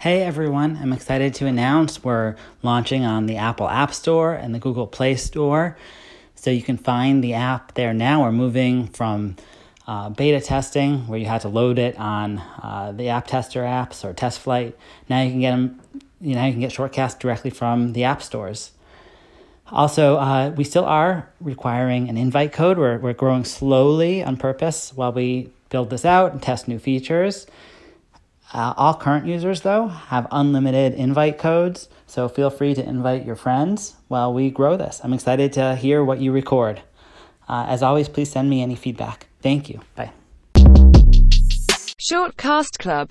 Hey everyone, I'm excited to announce we're launching on the Apple App Store and the Google Play Store. So you can find the app there now. We're moving from uh, beta testing, where you had to load it on uh, the App Tester apps or TestFlight. Now you can get them, you know, you can get Shortcast directly from the app stores. Also, uh, we still are requiring an invite code. We're, we're growing slowly on purpose while we build this out and test new features. Uh, all current users, though, have unlimited invite codes, so feel free to invite your friends while we grow this. I'm excited to hear what you record. Uh, as always, please send me any feedback. Thank you. Bye. Shortcast Club